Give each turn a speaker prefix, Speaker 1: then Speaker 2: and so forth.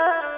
Speaker 1: Uh.